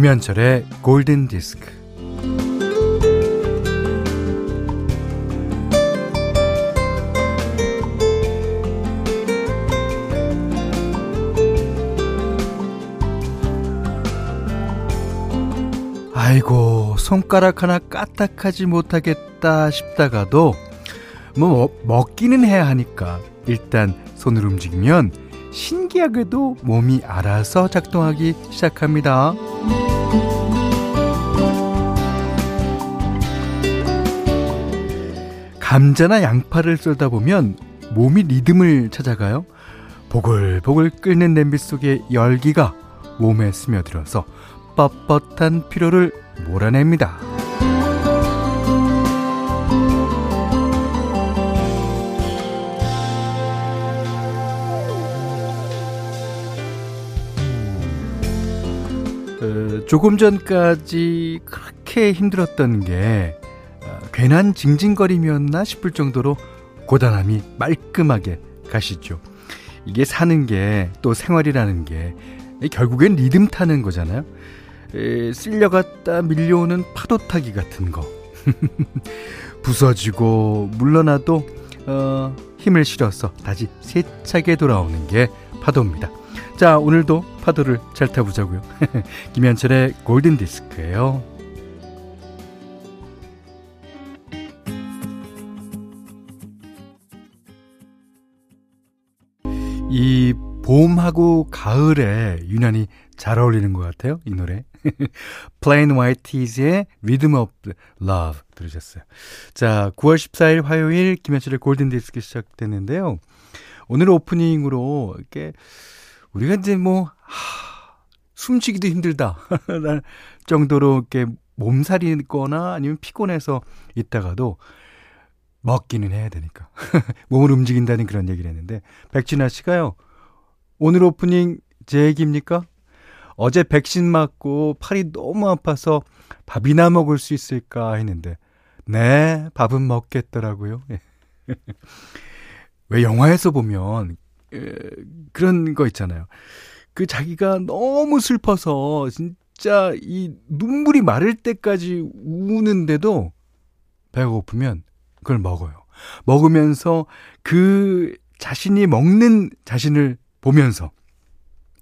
김현철의 골든 디스크. 아이고, 손가락 하나 까딱하지 못하겠다 싶다가도, 뭐, 먹기는 해야 하니까, 일단 손을 움직이면, 신기하게도 몸이 알아서 작동하기 시작합니다. 감자나 양파를 썰다 보면 몸이 리듬을 찾아가요. 보글보글 끓는 냄비 속의 열기가 몸에 스며들어서 뻣뻣한 피로를 몰아냅니다. 어, 조금 전까지 그렇게 힘들었던 게 어, 괜한 징징거림이었나 싶을 정도로 고단함이 말끔하게 가시죠. 이게 사는 게 또 생활이라는 게 결국엔 리듬 타는 거잖아요. 에, 쓸려갔다 밀려오는 파도 타기 같은 거. 부서지고 물러나도 어, 힘을 실어서 다시 세차게 돌아오는 게 파도입니다. 자, 오늘도 파도를 잘 타보자고요. 김현철의 골든 디스크예요. 이 봄하고 가을에 유난히 잘 어울리는 것 같아요. 이 노래. Plain White Tees의 Rhythm of Love 들으셨어요. 자, 9월 14일 화요일 김현철의 골든 디스크 시작됐는데요. 오늘 오프닝으로 이렇게 우리가 이제 뭐 하, 숨쉬기도 힘들다 정도로 이렇게 몸살이거나 아니면 피곤해서 있다가도 먹기는 해야 되니까 몸을 움직인다는 그런 얘기를 했는데 백진아 씨가요 오늘 오프닝 제 얘기입니까? 어제 백신 맞고 팔이 너무 아파서 밥이나 먹을 수 있을까 했는데 네 밥은 먹겠더라고요. 왜 영화에서 보면 에, 그런 거 있잖아요. 그 자기가 너무 슬퍼서 진짜 이 눈물이 마를 때까지 우는데도 배가 고프면 그걸 먹어요. 먹으면서 그 자신이 먹는 자신을 보면서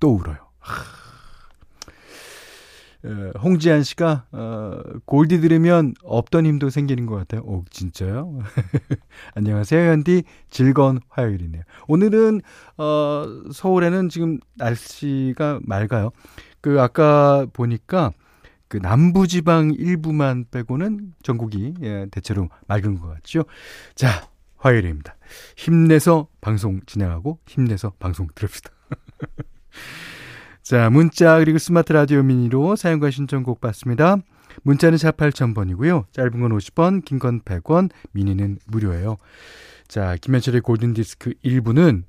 또 울어요. 홍지한 씨가 어, 골디 들으면 없던 힘도 생기는 것 같아요. 오, 진짜요? 안녕하세요, 현디. 즐거운 화요일이네요. 오늘은 어, 서울에는 지금 날씨가 맑아요. 그 아까 보니까 그 남부지방 일부만 빼고는 전국이 예, 대체로 맑은 것 같죠. 자, 화요일입니다. 힘내서 방송 진행하고 힘내서 방송 들읍시다. 자, 문자 그리고 스마트 라디오 미니로 사용과 신청곡 받습니다. 문자는 4 8000번이고요. 짧은 건 50원, 긴 건 100원, 미니는 무료예요. 자, 김현철의 골든디스크 1부는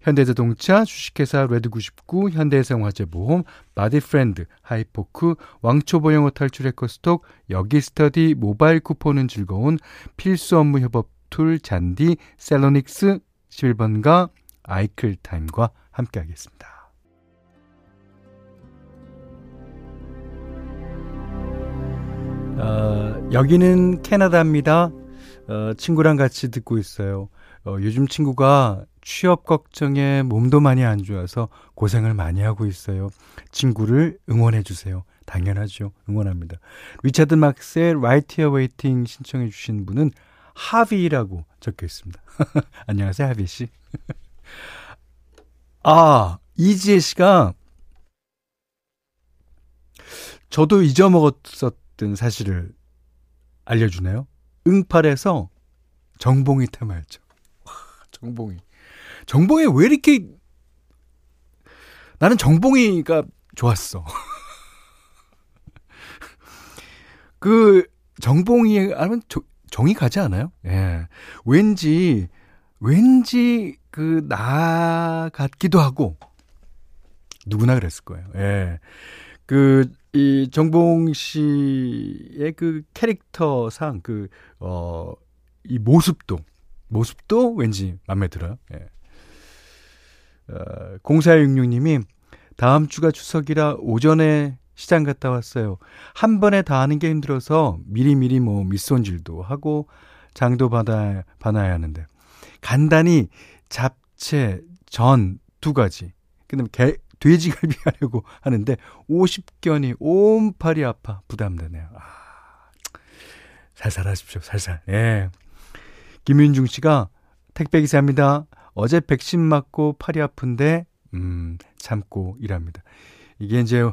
현대자동차, 주식회사 레드99, 현대해상화재보험, 바디프렌드, 하이포크, 왕초보영어 탈출 해커스톡, 여기스터디, 모바일 쿠폰은 즐거운 필수 업무 협업 툴 잔디, 셀로닉스, 11번가, 아이클타임과 함께하겠습니다. 어, 여기는 캐나다입니다. 어, 친구랑 같이 듣고 있어요. 어, 요즘 친구가 취업 걱정에 몸도 많이 안 좋아서 고생을 많이 하고 있어요. 친구를 응원해 주세요. 당연하죠. 응원합니다. 리차드 막스의 Right Here Waiting 신청해 주신 분은 하비라고 적혀 있습니다. 안녕하세요, 하비 씨. 아, 이지혜 씨가 저도 잊어먹었었 던 사실을 알려주네요. 응팔에서 정봉이 테마였죠. 와, 정봉이. 정봉이 왜 이렇게 나는 정봉이가 좋았어. 그 정봉이 하면 정이 가지 않아요? 예. 왠지 왠지 그 나 같기도 하고 누구나 그랬을 거예요. 예. 그 이 정봉 씨의 그 캐릭터상 그 어 이 모습도 모습도 왠지 마음에 들어요. 예. 어, 0466님이 다음 주가 추석이라 오전에 시장 갔다 왔어요. 한 번에 다 하는 게 힘들어서 미리미리 뭐 밑손질도 하고 장도 받아, 받아야 하는데. 간단히 잡채, 전 두 가지. 그 다음에 게, 돼지갈비 하려고 하는데 50견이 온 팔이 아파 부담되네요. 아, 살살 하십시오. 살살. 예. 김윤중 씨가 택배 기사입니다. 어제 백신 맞고 팔이 아픈데 음, 참고 일합니다. 이게 이제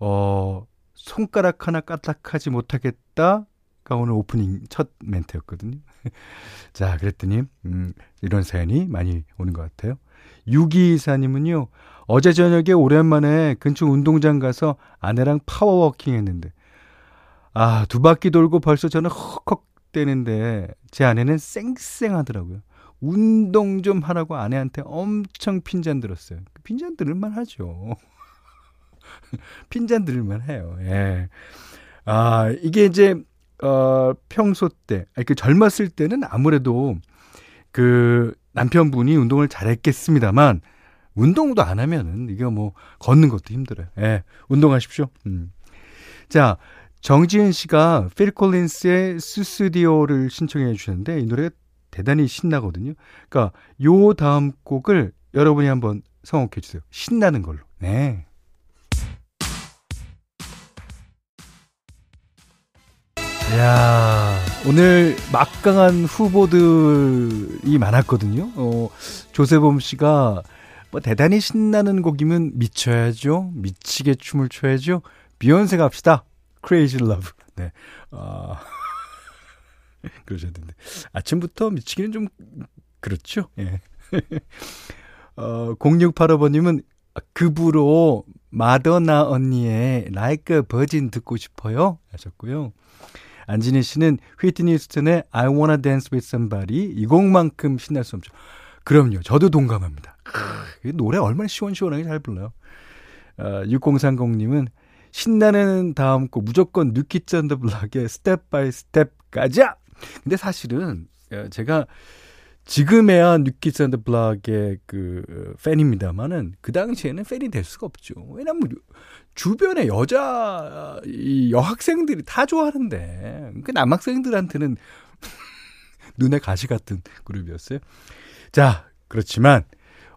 어 손가락 하나 까딱하지 못하겠다 가 오늘 오프닝 첫 멘트였거든요. 자, 그랬더니 음, 이런 사연이 많이 오는 것 같아요. 6224님은요. 어제 저녁에 오랜만에 근처 운동장 가서 아내랑 파워워킹 했는데 아, 두 바퀴 돌고 벌써 저는 헉헉 대는데 제 아내는 쌩쌩하더라고요. 운동 좀 하라고 아내한테 엄청 핀잔 들었어요. 핀잔 들을만 하죠. 핀잔 들을만 해요. 예. 아, 이게 이제, 어, 평소 때, 그 젊었을 때는 아무래도 그 남편분이 운동을 잘했겠습니다만, 운동도 안 하면은, 이게 뭐, 걷는 것도 힘들어요. 예. 운동하십시오. 음. 자, 정지은 씨가 필 콜린스의 스스디오를 신청해 주셨는데, 이 노래가 대단히 신나거든요. 그러니까 요 다음 곡을 여러분이 한번 성곡해 주세요. 신나는 걸로. 네. 야 오늘 막강한 후보들이 많았거든요. 어, 조세범 씨가 뭐 대단히 신나는 곡이면 미쳐야죠. 미치게 춤을 춰야죠. 비욘세 갑시다. Crazy Love. 네. 어... 그러셨는데. 아침부터 미치기는 좀, 그렇죠. 예. 어, 0685번님은 급으로 마더나 언니의 a Virgin 듣고 싶어요. 하셨고요. 안진희 씨는 휘트니 휴스턴의 I Wanna Dance With Somebody 이 곡만큼 신날 수 없죠. 그럼요. 저도 동감합니다. 크, 노래 얼마나 시원시원하게 잘 불러요. 어, 6030님은 신나는 다음 곡 무조건 뉴키즈 온 더 블락의 Step by Step 가자! 근데 사실은 어, 제가 지금에야 뉴키즈 온 더 블락의 그 팬입니다만은 그 당시에는 팬이 될 수가 없죠. 왜냐면 주변에 여자 이 여학생들이 다 좋아하는데 그 남학생들한테는 눈에 가시 같은 그룹이었어요. 자, 그렇지만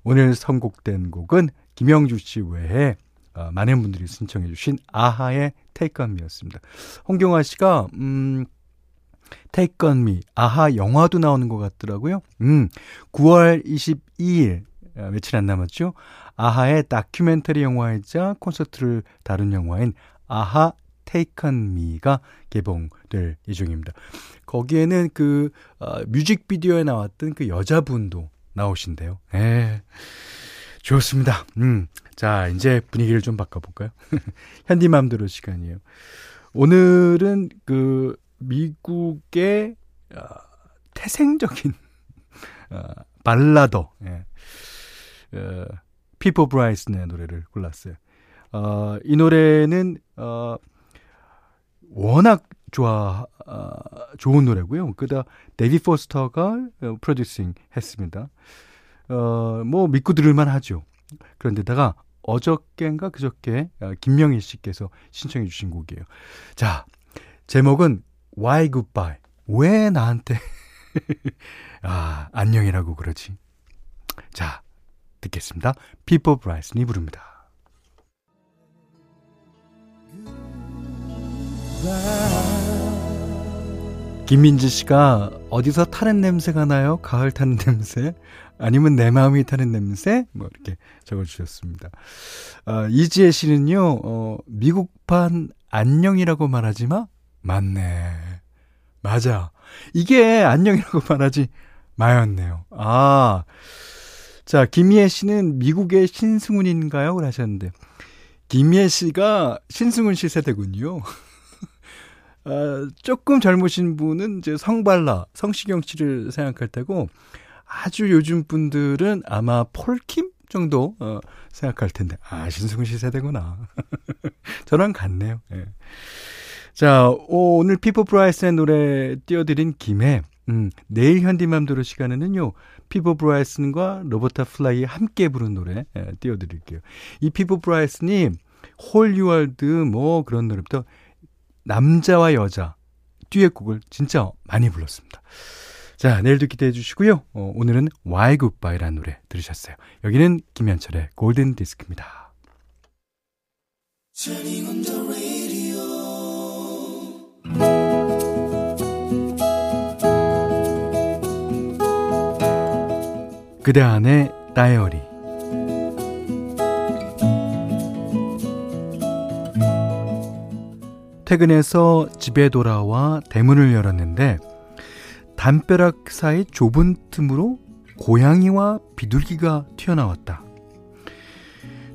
오늘 선곡된 곡은 김영주 씨 외에 어, 많은 분들이 신청해 주신 아하의 테이크 언미였습니다. 홍경화 씨가 음 Take On Me, 아하 영화도 나오는 것 같더라고요. 음, 9월 22일, 아, 며칠 안 남았죠? 아하의 다큐멘터리 영화이자 콘서트를 다룬 영화인 아하 Take On Me가 개봉될 예정입니다. 거기에는 그 어, 뮤직비디오에 나왔던 그 여자분도 나오신대요. 예. 좋습니다. 음. 자, 이제 분위기를 좀 바꿔볼까요? 현디맘대로 시간이에요. 오늘은 그 미국의 어, 태생적인 어, 발라더 예. 어, 피보 브라이슨의 노래를 골랐어요. 어, 이 노래는 어, 워낙 좋아 어, 좋은 노래고요. 그다 데이비 포스터가 어, 프로듀싱 했습니다. 어, 뭐 믿고 들을만 하죠. 그런데다가 어저께인가 그저께 어, 김명희 씨께서 신청해 주신 곡이에요. 자, 제목은 Why goodbye? 왜 나한테 아, 안녕이라고 그러지? 자, 듣겠습니다. People Brightly 부릅니다. 김민지 씨가 어디서 타는 냄새가 나요? 가을 타는 냄새? 아니면 내 마음이 타는 냄새? 뭐 이렇게 적어주셨습니다. 어, 이지혜 씨는요, 어, 미국판 안녕이라고 말하지 마? 맞네. 맞아. 이게 안녕이라고 말하지 마였네요. 아. 자, 김희애 씨는 미국의 신승훈인가요? 하셨는데. 김희애 씨가 신승훈 씨 세대군요. 아, 조금 젊으신 분은 이제 성발라, 성시경 씨를 생각할 테고, 아주 요즘 분들은 아마 폴킴 정도 어, 생각할 텐데, 아, 신승훈 씨 세대구나. 저랑 같네요. 예. 자, 오, 오늘 피보 브라이슨의 노래 띄워드린 김에, 음, 내일 현디맘대로 시간에는요, 피보 브라이슨과 로버타 플랙이 함께 부른 노래 예, 띄워드릴게요. 이 피보 브라이슨이 Whole New World 뭐 그런 노래부터 남자와 여자 듀엣곡을 진짜 많이 불렀습니다. 자, 내일도 기대해 주시고요. 어, 오늘은 Why Goodbye라는 노래 들으셨어요. 여기는 김현철의 골든 디스크입니다. 그대 안의 다이어리 퇴근해서 집에 돌아와 대문을 열었는데 담벼락 사이 좁은 틈으로 고양이와 비둘기가 튀어나왔다.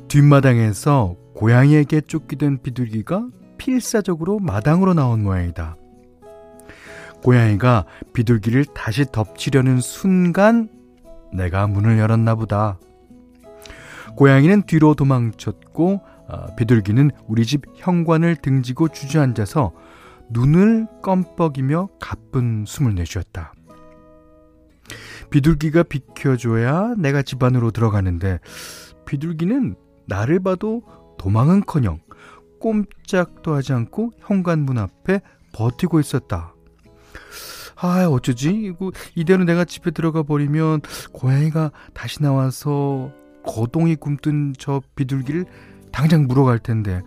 뒷마당에서 고양이에게 쫓기던 비둘기가 필사적으로 마당으로 나온 모양이다. 고양이가 비둘기를 다시 덮치려는 순간 내가 문을 열었나 보다. 고양이는 뒤로 도망쳤고 어, 비둘기는 우리 집 현관을 등지고 주저앉아서 눈을 껌뻑이며 가쁜 숨을 내쉬었다. 비둘기가 비켜줘야 내가 집 안으로 들어가는데 비둘기는 나를 봐도 도망은커녕 꼼짝도 하지 않고 현관문 앞에 버티고 있었다. 아, 어쩌지? 이거 이대로 내가 집에 들어가 버리면 고양이가 다시 나와서 거동이 굼뜬 저 비둘기를 당장 물어갈 텐데.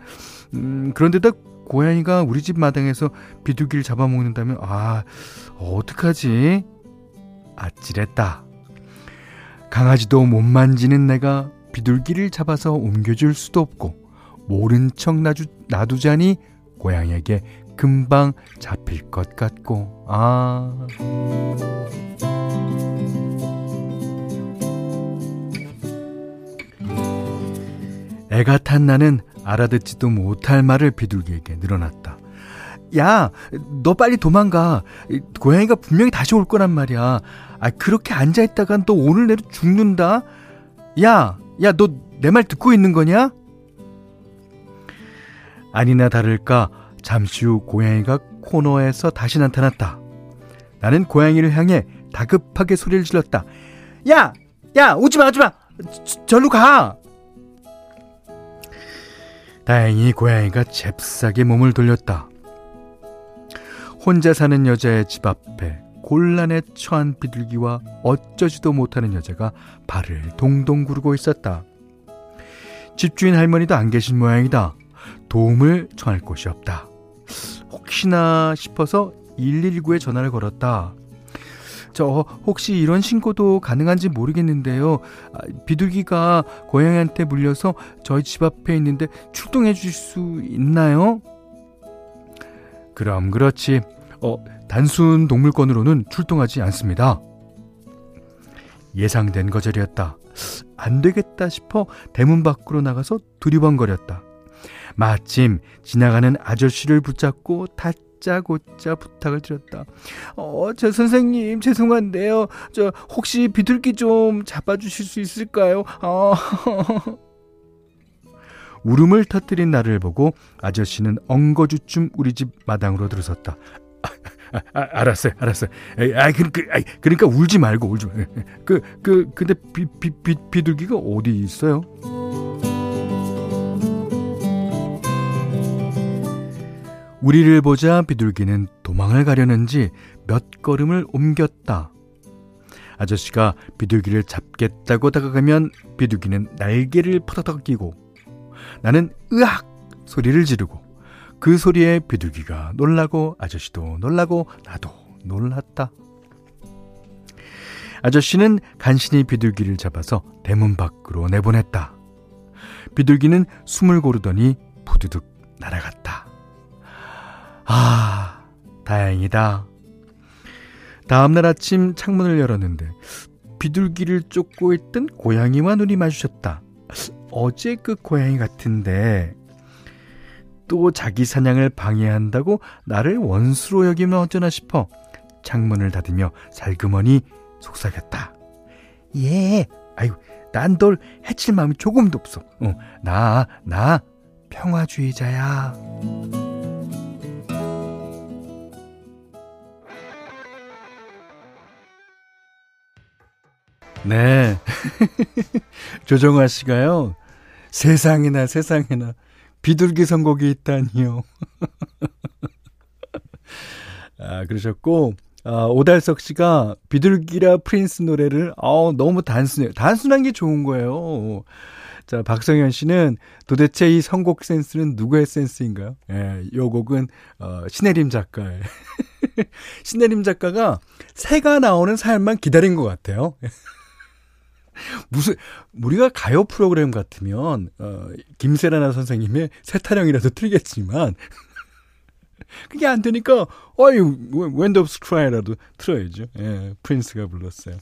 음, 그런데다 고양이가 우리 집 마당에서 비둘기를 잡아먹는다면 아, 어떡하지? 아찔했다. 강아지도 못 만지는 내가 비둘기를 잡아서 옮겨줄 수도 없고 모른 척 놔두, 놔두자니 고양이에게 금방 잡힐 것 같고, 아. 애가 탄 나는 알아듣지도 못할 말을 비둘기에게 늘어났다. 야, 너 빨리 도망가. 고양이가 분명히 다시 올 거란 말이야. 아, 그렇게 앉아있다간 너 오늘 내로 죽는다. 야, 야, 너 내 말 듣고 있는 거냐? 아니나 다를까 잠시 후 고양이가 코너에서 다시 나타났다. 나는 고양이를 향해 다급하게 소리를 질렀다. 야! 야! 오지 마, 오지 마! 저, 절로 가! 다행히 고양이가 잽싸게 몸을 돌렸다. 혼자 사는 여자의 집 앞에 곤란에 처한 비둘기와 어쩌지도 못하는 여자가 발을 동동 구르고 있었다. 집주인 할머니도 안 계신 모양이다. 도움을 청할 곳이 없다. 혹시나 싶어서 119에 전화를 걸었다. 저 혹시 이런 신고도 가능한지 모르겠는데요. 아, 비둘기가 고양이한테 물려서 저희 집 앞에 있는데 출동해 주실 수 있나요? 그럼 그렇지. 어, 단순 동물권으로는 출동하지 않습니다. 예상된 거절이었다. 안 되겠다 싶어 대문 밖으로 나가서 두리번거렸다. 마침 지나가는 아저씨를 붙잡고 다짜고짜 부탁을 드렸다. 어, 저 선생님 죄송한데요. 저 혹시 비둘기 좀 잡아주실 수 있을까요? 어. 울음을 터뜨린 나를 보고 아저씨는 엉거주춤 우리 집 마당으로 들어섰다. 아, 아, 아, 알았어요, 알았어요. 아, 그러니까, 아, 그러니까 울지 말고 울지 말. 그, 그, 근데 비, 비, 비, 비둘기가 어디 있어요? 우리를 보자 비둘기는 도망을 가려는지 몇 걸음을 옮겼다. 아저씨가 비둘기를 잡겠다고 다가가면 비둘기는 날개를 퍼덕덕 끼고 나는 으악 소리를 지르고 그 소리에 비둘기가 놀라고 아저씨도 놀라고 나도 놀랐다. 아저씨는 간신히 비둘기를 잡아서 대문 밖으로 내보냈다. 비둘기는 숨을 고르더니 부두둑 날아갔다. 아, 다행이다. 다음날 아침 창문을 열었는데 비둘기를 쫓고 있던 고양이와 눈이 마주쳤다. 어제 그 고양이 같은데 또 자기 사냥을 방해한다고 나를 원수로 여기면 어쩌나 싶어 창문을 닫으며 살그머니 속삭였다. 예, 아유, 난 널 해칠 마음이 조금도 없어. 어, 나, 나 평화주의자야. 네. 조정화 씨가요. 세상에나 세상에나 비둘기 선곡이 있다니요. 아, 그러셨고, 아, 오달석 씨가 비둘기라 프린스 노래를, 어, 너무 단순해요. 단순한 게 좋은 거예요. 자, 박성현 씨는 도대체 이 선곡 센스는 누구의 센스인가요? 예, 요 곡은, 어, 신혜림 작가의. 신혜림 작가가 새가 나오는 삶만 기다린 것 같아요. 무슨, 우리가 가요 프로그램 같으면, 어, 김세라나 선생님의 새 타령이라도 틀겠지만, 그게 안 되니까, 어이, When Doves Cry라도 틀어야죠. 예, 프린스가 불렀어요.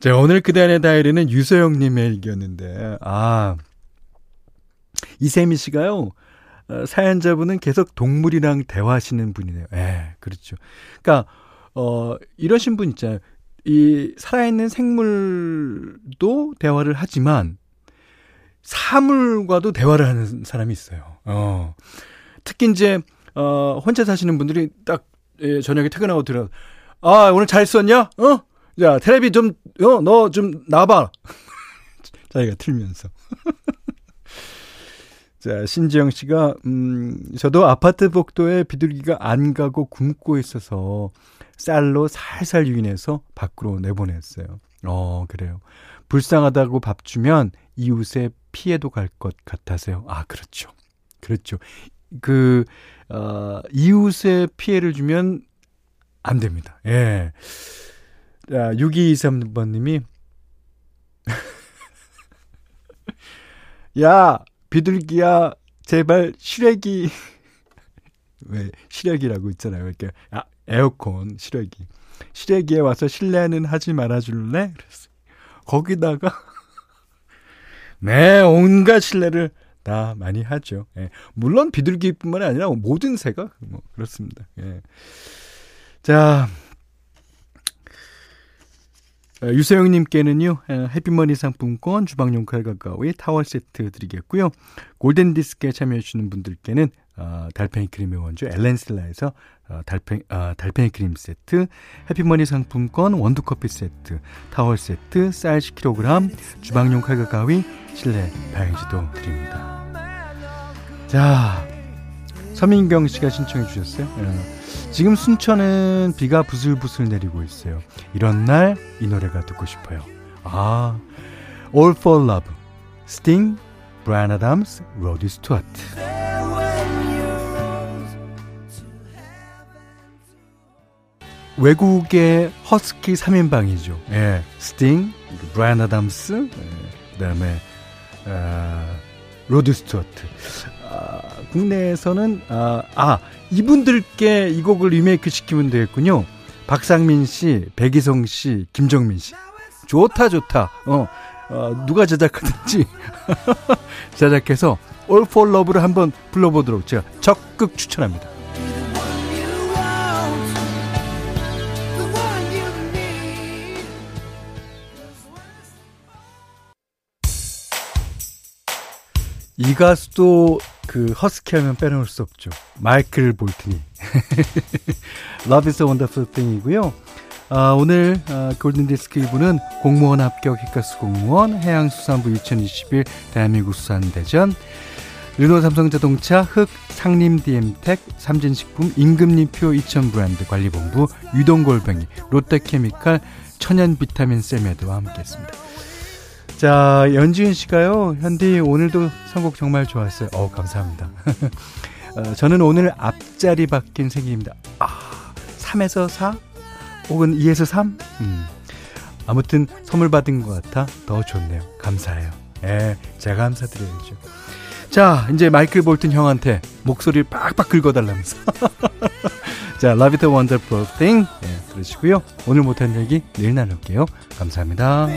자, 오늘 그대 안의 다이어리는 유소영님의 얘기였는데, 아, 이세미 씨가요, 어, 사연자분은 계속 동물이랑 대화하시는 분이네요. 예, 그렇죠. 그러니까, 어, 이러신 분 있잖아요. 이, 살아있는 생물도 대화를 하지만, 사물과도 대화를 하는 사람이 있어요. 어. 특히 이제, 어, 혼자 사시는 분들이 딱, 예, 저녁에 퇴근하고 들어, 아, 오늘 잘 있었냐? 어? 자, 테레비 좀, 어, 너 좀 나와봐. 자기가 틀면서. 자, 신지영 씨가, 음, 저도 아파트 복도에 비둘기가 안 가고 굶고 있어서 쌀로 살살 유인해서 밖으로 내보냈어요. 어, 그래요. 불쌍하다고 밥 주면 이웃의 피해도 갈 것 같아서요. 아, 그렇죠. 그렇죠. 그, 어, 이웃의 피해를 주면 안 됩니다. 예. 자, 6223번님이, 야, 비둘기야, 제발 시래기. 왜, 시래기라고 있잖아요. 이렇게, 아, 에어컨, 시래기. 시래기에 와서 실내는 하지 말아줄래? 그랬어요. 거기다가, 네, 온갖 실내를 다 많이 하죠. 예. 물론 비둘기뿐만 아니라 모든 새가 뭐 그렇습니다. 예. 자, 어, 유세영님께는요, 어, 해피머니 상품권, 주방용 칼과 가위, 타월 세트 드리겠고요. 골든 디스크에 참여해주시는 분들께는, 어, 달팽이 크림의 원조 엘렌슬라에서 어, 달팽, 어, 달팽이 크림 세트, 해피머니 상품권, 원두커피 세트, 타월 세트, 쌀 10kg, 주방용 칼과 가위, 실내 다용지도 드립니다. 자, 서민경 씨가 신청해 주셨어요. 예. 지금 순천은 비가 부슬부슬 내리고 있어요. 이런 날 이 노래가 듣고 싶어요. 아, All for Love, Sting, Brian Adams, Rod Stewart. 외국의 허스키 3인방이죠. 예, 스팅, 브라이언 아담스, 예, 그다음에 어, 로드 스튜어트. 아, 국내에서는 아, 아 이분들께 이 곡을 리메이크 시키면 되겠군요. 박상민 씨, 백이성 씨, 김정민 씨. 좋다 좋다. 어, 어 누가 제작하든지 제작해서 All for Love를 한번 불러보도록 제가 적극 추천합니다. 이 가수도 그 허스키 하면 빼놓을 수 없죠. 마이클 볼튼이. Love is a wonderful thing이고요. 아, 오늘 아, 골든디스크 2부는 공무원 합격 핵가스 공무원 해양수산부 2021 대한민국 수산대전 르노 삼성자동차 흑 상림 디엠텍 삼진식품 임금님표 2000 브랜드 관리본부 유동골뱅이 롯데케미칼 천연 비타민 셀메드와 함께했습니다. 자, 연지은 씨가요, 현디 오늘도 선곡 정말 좋았어요. 어, 감사합니다. 어, 저는 오늘 앞자리 바뀐 생일입니다. 아, 3에서 4? 혹은 2에서 3? 음. 아무튼 선물 받은 것 같아 더 좋네요. 감사해요. 예, 제가 감사드려야죠. 자, 이제 마이클 볼튼 형한테 목소리를 빡빡 긁어달라면서. 자, a wonderful thing. 예, 들으시고요. 오늘 못한 얘기 내일 나눌게요. 감사합니다.